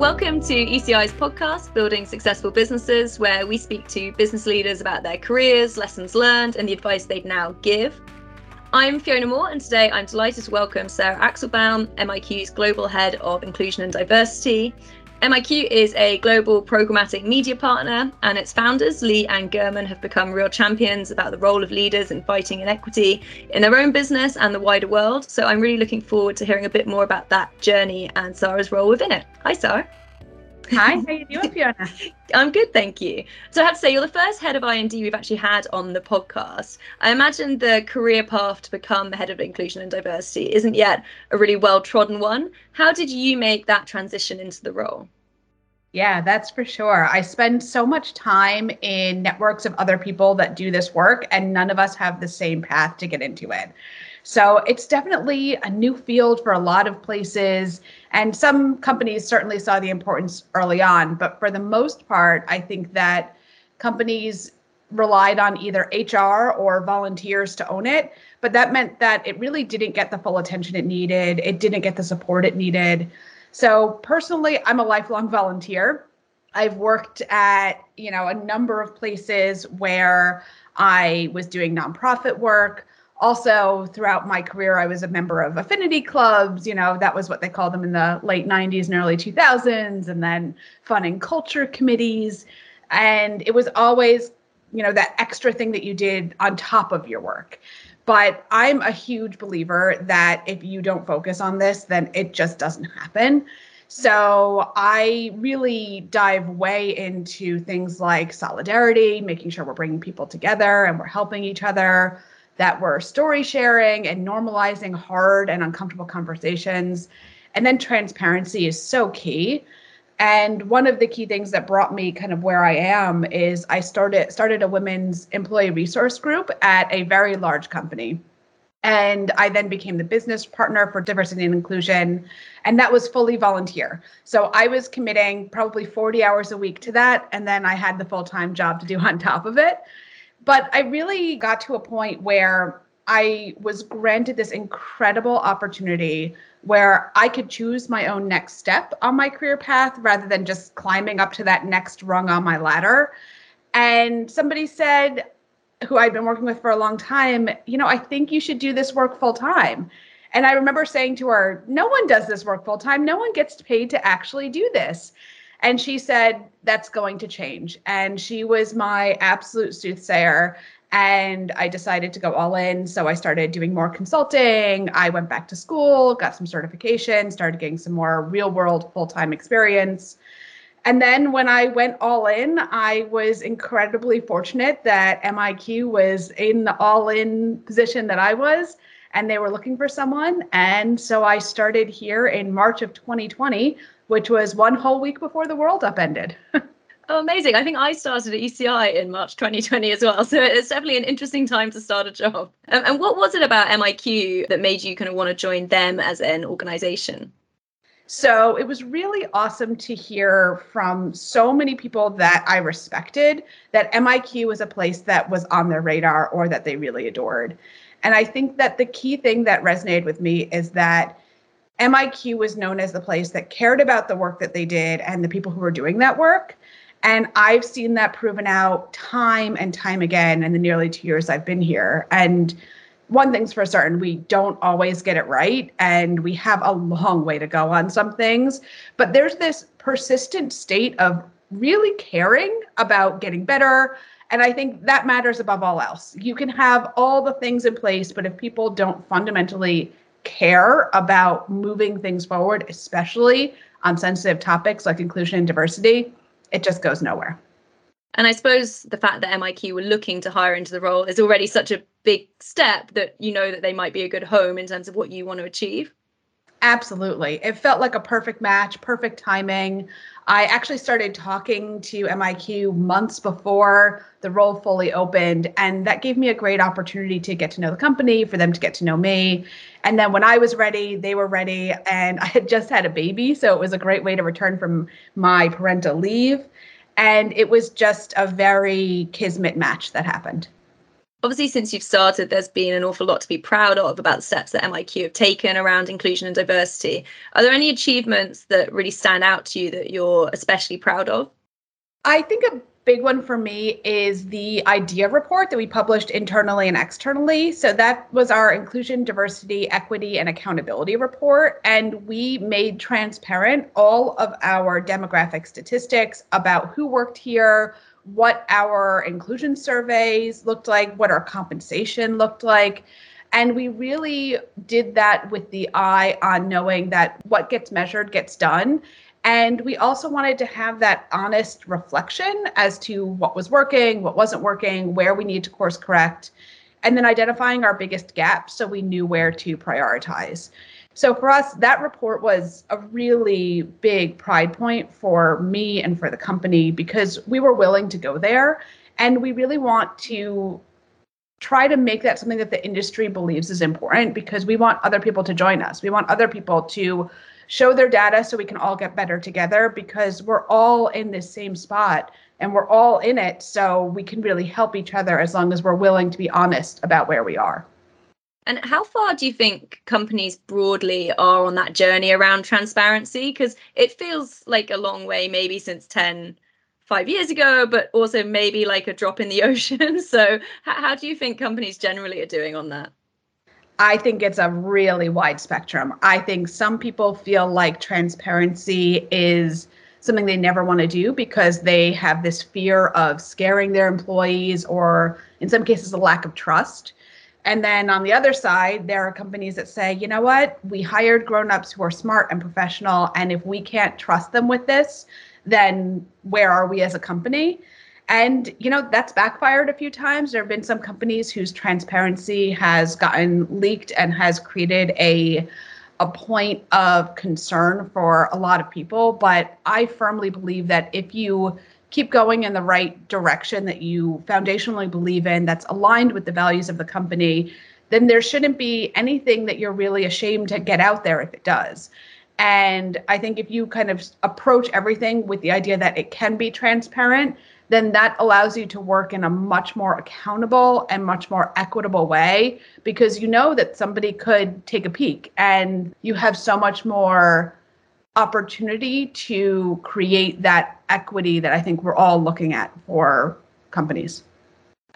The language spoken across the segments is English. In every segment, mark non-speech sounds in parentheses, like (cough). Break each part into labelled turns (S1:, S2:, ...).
S1: Welcome to ECI's podcast, Building Successful Businesses, where we speak to business leaders about their careers, lessons learned, and the advice they'd now give. I'm Fiona Moore, and today I'm delighted to welcome Sarah Axelbaum, MIQ's Global Head of Inclusion and Diversity. MIQ is a global programmatic media partner, and its founders, Lee and Gurman, have become real champions about the role of leaders in fighting inequity in their own business and the wider world. So I'm really looking forward to hearing a bit more about that journey and Sarah's role within it. Hi, Sarah.
S2: Hi, how are you doing, Fiona? (laughs)
S1: I'm good, thank you. So I have to say, you're the first head of IND we've actually had on the podcast. I imagine the career path to become the head of inclusion and diversity isn't yet a really well trodden one. How did you make that transition into the role?
S2: Yeah, that's for sure. I spend so much time in networks of other people that do this work, and none of us have the same path to get into it. So it's definitely a new field for a lot of places. And some companies certainly saw the importance early on. But for the most part, I think that companies relied on either HR or volunteers to own it. But that meant that it really didn't get the full attention it needed, it didn't get the support it needed. So personally, I'm a lifelong volunteer. I've worked at, you know, a number of places where I was doing nonprofit work also throughout my career i was a member of affinity clubs you know that was what they called them in the late 90s and early 2000s and then fun and culture committees. And it was always you know that extra thing that you did on top of your work. But i'm a huge believer that if you don't focus on this then it just doesn't happen. So I really dive way into things like solidarity, making sure we're bringing people together and we're helping each other, that we're story sharing and normalizing hard and uncomfortable conversations. And then transparency is so key. And one of the key things that brought me kind of where I am is I started started a women's employee resource group at a very large company. And I then became the business partner for diversity and inclusion. And that was fully volunteer. So I was committing probably 40 hours a week to that. And then I had the full time job to do (laughs) on top of it. But I really got to a point where I was granted this incredible opportunity where I could choose my own next step on my career path rather than just climbing up to that next rung on my ladder. And somebody said, who I'd been working with for a long time, you know, I think you should do this work full time. And I remember saying to her, no one does this work full time. No one gets paid to actually do this. And she said, that's going to change. And she was my absolute soothsayer. And I decided to go all in. So I started doing more consulting. I went back to school, got some certification, started getting some more real world full time experience. And then when I went all in, I was incredibly fortunate that MIQ was in the all in position that I was, and they were looking for someone. And so I started here in March of 2020 which was one whole week before the world upended. (laughs)
S1: oh, amazing. I think I started at ECI in March 2020 as well. (laughs) So it's definitely an interesting time to start a job. Um, and what was it about MIQ that made you kind of want to join them as an organization?
S2: So it was really awesome to hear from so many people that I respected that MIQ was a place that was on their radar or that they really adored. And I think that the key thing that resonated with me is that MIQ was known as the place that cared about the work that they did and the people who were doing that work. And I've seen that proven out time and time again in the nearly two years I've been here. And one thing's for certain, we don't always get it right. And we have a long way to go on some things. But there's this persistent state of really caring about getting better. And I think that matters above all else. You can have all the things in place, but if people don't fundamentally care about moving things forward, especially on sensitive topics like inclusion and diversity, it just goes nowhere.
S1: And I suppose the fact that MIQ were looking to hire into the role is already such a big step that you know that they might be a good home in terms of what you want to achieve.
S2: Absolutely. It felt like a perfect match, perfect timing. I actually started talking to MIQ months before the role fully opened, and that gave me a great opportunity to get to know the company, for them to get to know me. And then when I was ready, they were ready, and (laughs) I had just had a baby, so it was a great way to return from my parental leave. And it was just a very kismet match that happened.
S1: Obviously, since you've started, there's been an awful lot to be proud of about the steps that MIQ have taken around inclusion and diversity. Are there any achievements that really stand out to you that you're especially proud of?
S2: I think a big one for me is the IDEA report that we published internally and externally. So that was our inclusion, diversity, equity, and accountability report. And we made transparent all of our demographic statistics about who worked here, what our inclusion surveys looked like, what our compensation looked like. And we really did that with the eye on knowing that what gets measured gets done. And we also wanted to have that honest reflection as to what was working, what wasn't working, where we need to course correct, and then identifying our biggest gaps so we knew where to prioritize. So for us, that report was a really big pride point for me and for the company because we were willing to go there. And we really want to try to make that something that the industry believes is important because we want other people to join us. We want other people to show their data so we can all get better together because we're all in this same spot and we're all in it. So we can really help each other as long as we're willing to be honest about where we are.
S1: And how far do you think companies broadly are on that journey around transparency? Because it feels like a long way, maybe since 10, five years ago, but also maybe like a drop in the (laughs) ocean. So, how do you think companies generally are doing on that?
S2: I think it's a really wide spectrum. I think some people feel like transparency is something they never want to do because they have this fear of scaring their employees or, in some cases, a lack of trust. And then on the other side, there are companies that say, you know what, we hired grown-ups who are smart and professional, and if we can't trust them with this, then where are we as a company? And you know that's backfired a few times. There have been some companies whose transparency has gotten leaked and has created a a point of concern for a lot of people. But I firmly believe that if you keep going in the right direction that you foundationally believe in, that's aligned with the values of the company, then there shouldn't be anything that you're really ashamed to get out there if it does. And I think if you kind of approach everything with the idea that it can be transparent, then that allows you to work in a much more accountable and much more equitable way because you know that somebody could take a peek and you have so much more opportunity to create that equity that I think we're all looking at for companies.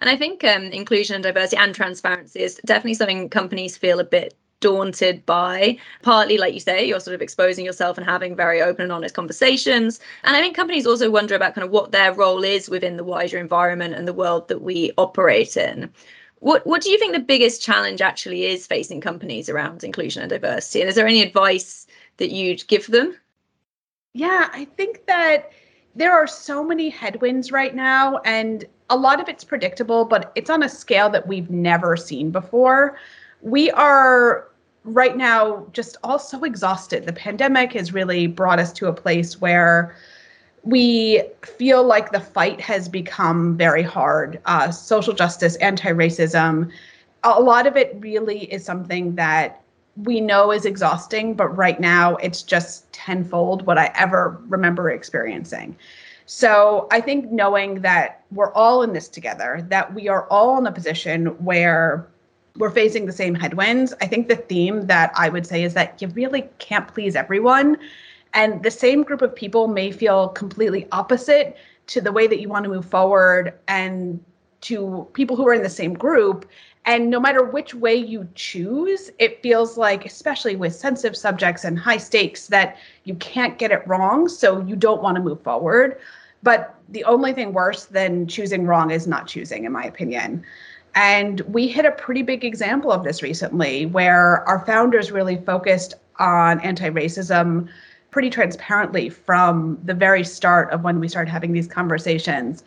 S1: And I think um, inclusion and diversity and transparency is definitely something companies feel a bit daunted by. Partly, like you say, you're sort of exposing yourself and having very open and honest conversations. And I think companies also wonder about kind of what their role is within the wider environment and the world that we operate in. What what do you think the biggest challenge actually is facing companies around inclusion and diversity? And is there any advice that you'd give them?
S2: Yeah, I think that there are so many headwinds right now, and a lot of it's predictable, but it's on a scale that we've never seen before. We are right now just all so exhausted. The pandemic has really brought us to a place where we feel like the fight has become very hard. Uh, social justice, anti racism, a lot of it really is something that we know is exhausting, but right now it's just tenfold what I ever remember experiencing. So I think knowing that we're all in this together, that we are all in a position where we're facing the same headwinds. I think the theme that I would say is that you really can't please everyone. And the same group of people may feel completely opposite to the way that you want to move forward and to people who are in the same group. And no matter which way you choose, it feels like, especially with sensitive subjects and high stakes, that you can't get it wrong. So you don't want to move forward. But the only thing worse than choosing wrong is not choosing, in my opinion. And we hit a pretty big example of this recently where our founders really focused on anti racism pretty transparently from the very start of when we started having these conversations.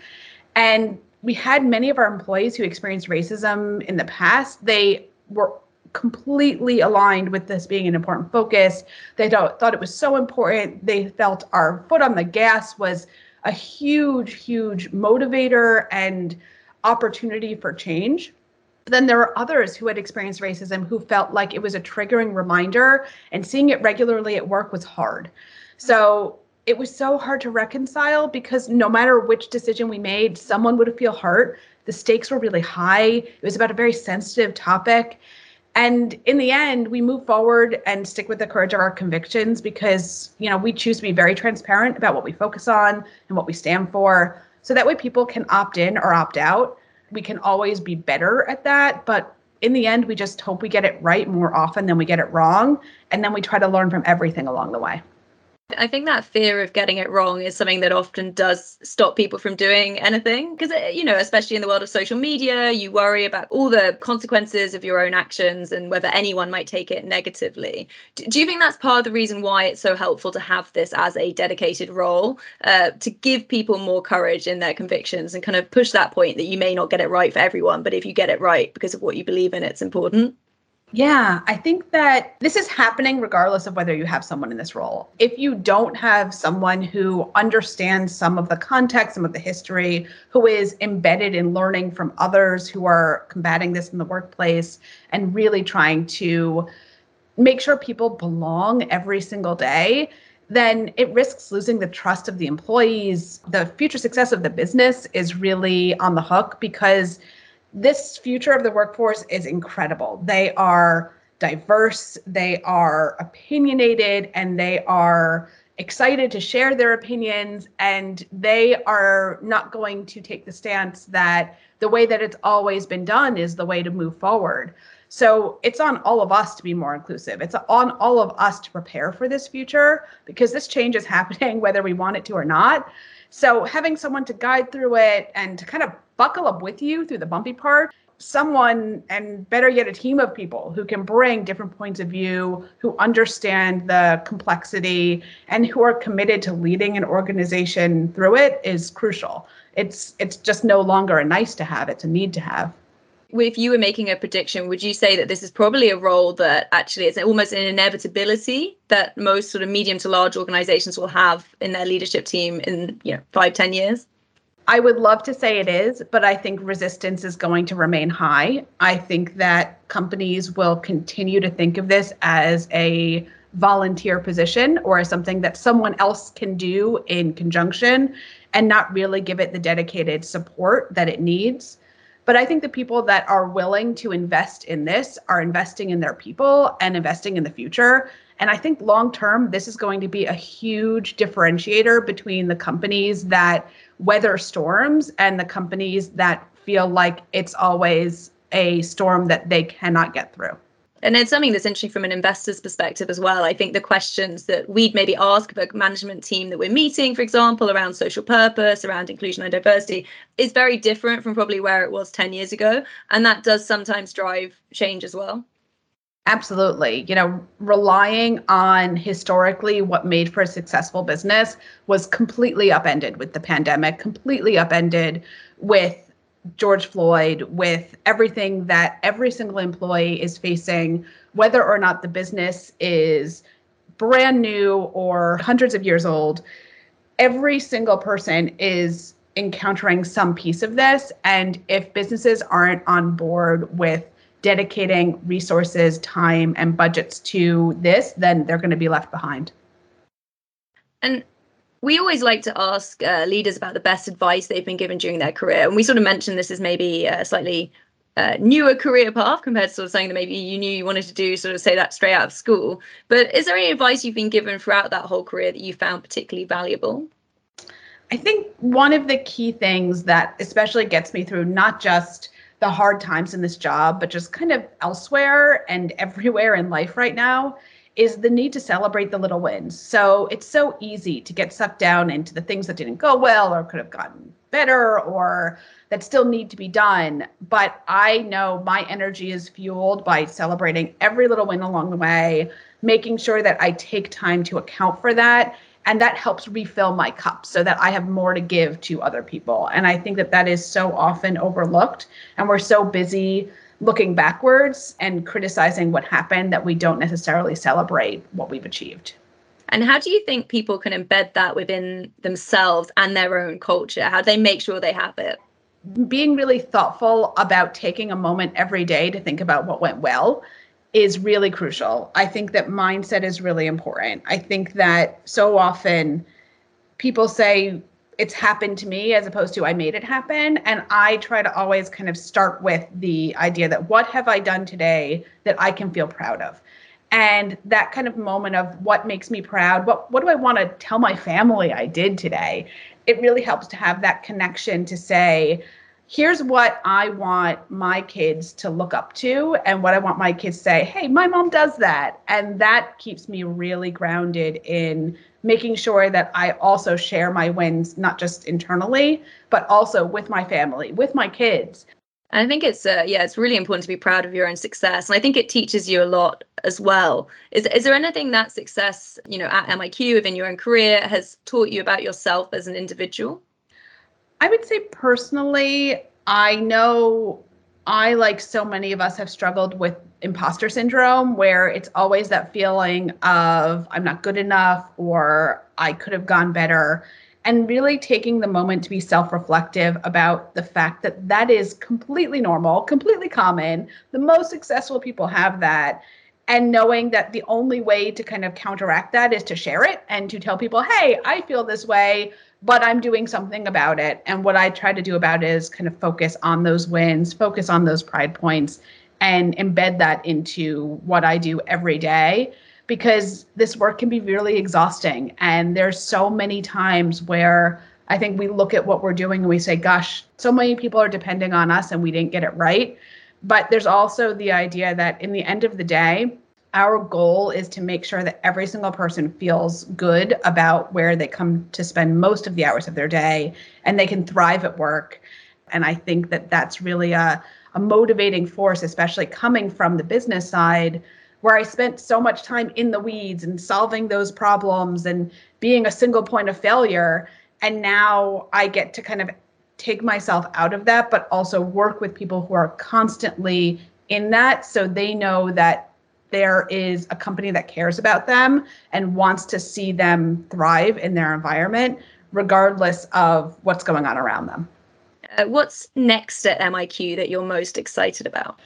S2: And we had many of our employees who experienced racism in the past. They were completely aligned with this being an important focus. They thought, thought it was so important. They felt our foot on the gas was a huge, huge motivator and opportunity for change. But then there were others who had experienced racism who felt like it was a triggering reminder, and seeing it regularly at work was hard. So it was so hard to reconcile because no matter which decision we made, someone would feel hurt, The stakes were really high. It was about a very sensitive topic. And in the end, we move forward and stick with the courage of our convictions because, you know, we choose to be very transparent about what we focus on and what we stand for. So that way people can opt in or opt out. We can always be better at that, but in the end, we just hope we get it right more often than we get it wrong. And then we try to learn from everything along the way.
S1: I think that fear of getting it wrong is something that often does stop people from doing anything. Because, uh, you know, especially in the world of social media, you worry about all the consequences of your own actions and whether anyone might take it negatively. Do you think that's part of the reason why it's so helpful to have this as a dedicated role uh, to give people more courage in their convictions and kind of push that point that you may not get it right for everyone, but if you get it right because of what you believe in, it's important?
S2: Yeah, I think that this is happening regardless of whether you have someone in this role. If you don't have someone who understands some of the context, some of the history, who is embedded in learning from others who are combating this in the workplace and really trying to make sure people belong every single day, then it risks losing the trust of the employees. The future success of the business is really on the hook because this future of the workforce is incredible. They are diverse, they are opinionated, and they are excited to share their opinions. And they are not going to take the stance that the way that it's always been done is the way to move forward. So it's on all of us to be more inclusive. It's on all of us to prepare for this future because this change is (laughs) happening whether we want it to or not. So having someone to guide through it and to kind of buckle up with you through the bumpy part, someone and better yet a team of people who can bring different points of view, who understand the complexity and who are committed to leading an organization through it is crucial. It's it's just no longer a nice to have, it's a need to have
S1: if you were making a prediction, would you say that this is probably a role that actually it's almost an inevitability that most sort of medium to large organizations will have in their leadership team in you know five, ten years?
S2: I would love to say it is, but I think resistance is going to remain high. I think that companies will continue to think of this as a volunteer position or as something that someone else can do in conjunction and not really give it the dedicated support that it needs. But I think the people that are willing to invest in this are investing in their people and investing in the future. And I think long term, this is going to be a huge differentiator between the companies that weather storms and the companies that feel like it's always a storm that they cannot get through.
S1: And it's something that's interesting from an investor's perspective as well. I think the questions that we'd maybe ask of a management team that we're meeting, for example, around social purpose, around inclusion and diversity, is very different from probably where it was 10 years ago. And that does sometimes drive change as well.
S2: Absolutely. You know, relying on historically what made for a successful business was completely upended with the pandemic, completely upended with George Floyd, with everything that every single employee is facing, whether or not the business is brand new or hundreds of years old, every single person is encountering some piece of this. And if businesses aren't on board with dedicating resources, time, and budgets to this, then they're going to be left behind.
S1: And we always like to ask uh, leaders about the best advice they've been given during their career. And we sort of mentioned this is maybe a slightly uh, newer career path compared to sort of something that maybe you knew you wanted to do, sort of say that straight out of school. But is there any advice you've been given throughout that whole career that you found particularly valuable?
S2: I think one of the key things that especially gets me through not just the hard times in this job, but just kind of elsewhere and (laughs) everywhere in life right now is the need to celebrate the little wins. So it's so easy to get sucked down into the things that didn't go well or could have gotten better or that still need to be done. But I know my energy is fueled by celebrating every little win along the way, making sure that I take time to account for that. And that helps refill my cup so that I have more to give to other people. And I think that that is so often overlooked. And we're so busy looking backwards and criticizing what happened that we don't necessarily celebrate what we've achieved.
S1: And how do you think people can embed that within themselves and their own culture? How do they make sure they have it?
S2: Being really thoughtful about taking a moment every day to think about what went well is really crucial. I think that mindset is really important. I think that so often people say, it's happened to me as opposed to I made it happen. And I try to always kind of start with the idea that what have I done today that I can feel proud of? And that kind of moment of what makes me proud, what what do I want to tell my family I did today? It really helps to have that connection to say, here's what I want my kids to look up to and what I want my kids to say, hey, my mom does that. And that keeps me really grounded in making sure that I also share my wins, not just internally, but also with my family, with my kids.
S1: I think it's uh, yeah, it's really important to be proud of your own success, and I think it teaches you a lot as well. Is is there anything that success, you know, at MIQ within your own career has taught you about yourself as an individual?
S2: I would say personally, I know I, like so many of us, have struggled with imposter syndrome, where it's always that feeling of I'm not good enough or I could have gone better. And really taking the moment to be self reflective about the fact that that is completely normal, completely common. The most successful people have that. And knowing that the only way to kind of counteract that is to share it and to tell people, hey, I feel this way but I'm doing something about it. And what I try to do about it is kind of focus on those wins, focus on those pride points, and embed that into what I do every day because this work can be really exhausting. And there's so many times where I think we look at what we're doing and we say, gosh, so many people are depending on us and we didn't get it right. But there's also the idea that in the end of the day, our goal is to make sure that every single person feels good about where they come to spend most of the hours of their day and they can thrive at work. And I think that that's really a, a motivating force, especially coming from the business side, where I spent so much time in the weeds and solving those problems and being a single point of failure. And now I get to kind of take myself out of that, but also work with people who are constantly in that so they know that there is a company that cares about them and wants to see them thrive in their environment, regardless of what's going on around them.
S1: Uh, what's next at MIQ that you're most excited about?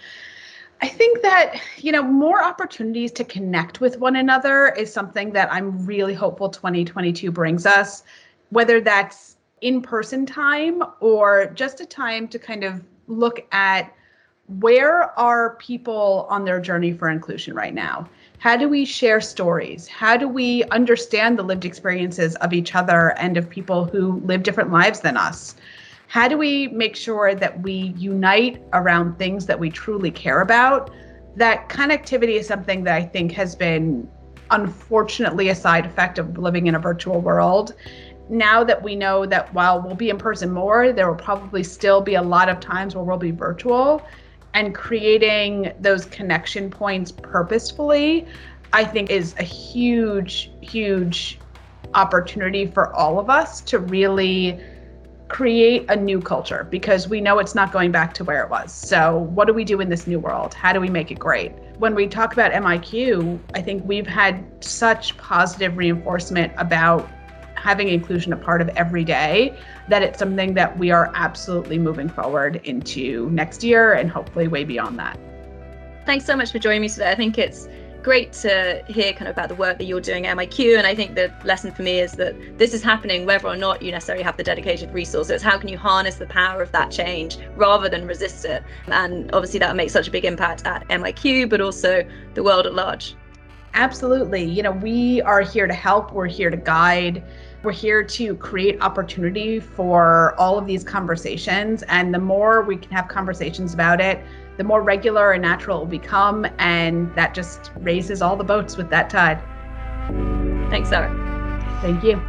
S2: I think that, you know, more opportunities to connect with one another is something that I'm really hopeful 2022 brings us, whether that's in person time or just a time to kind of look at where are people on their journey for inclusion right now? How do we share stories? How do we understand the lived experiences of each other and of people who live different lives than us? How do we make sure that we unite around things that we truly care about? That connectivity is something that I think has been unfortunately a side effect of living in a virtual world now that we know that while we'll be in person more, there will probably still be a lot of times where we'll be virtual and creating those connection points purposefully, I think is a huge, huge opportunity for all of us to really create a new culture because we know it's not going back to where it was. So, what do we do in this new world? How do we make it great? When we talk about MIQ, I think we've had such positive reinforcement about having inclusion a part of every day, that it's something that we are absolutely moving forward into next year and hopefully way beyond that.
S1: Thanks so much for joining me today. I think it's great to hear kind of about the work that you're doing at MIQ. And I think the lesson for me is that this is happening whether or not you necessarily have the dedicated resources. How can you harness the power of that change rather than resist it? And obviously, that makes such a big impact at MIQ, but also the world at large.
S2: Absolutely. You know, we are here to help, we're here to guide. We're here to create opportunity for all of these conversations. And the more we can have conversations about it, the more regular and natural it will become. And that just raises all the boats with that tide.
S1: Thanks, Sarah.
S2: Thank you.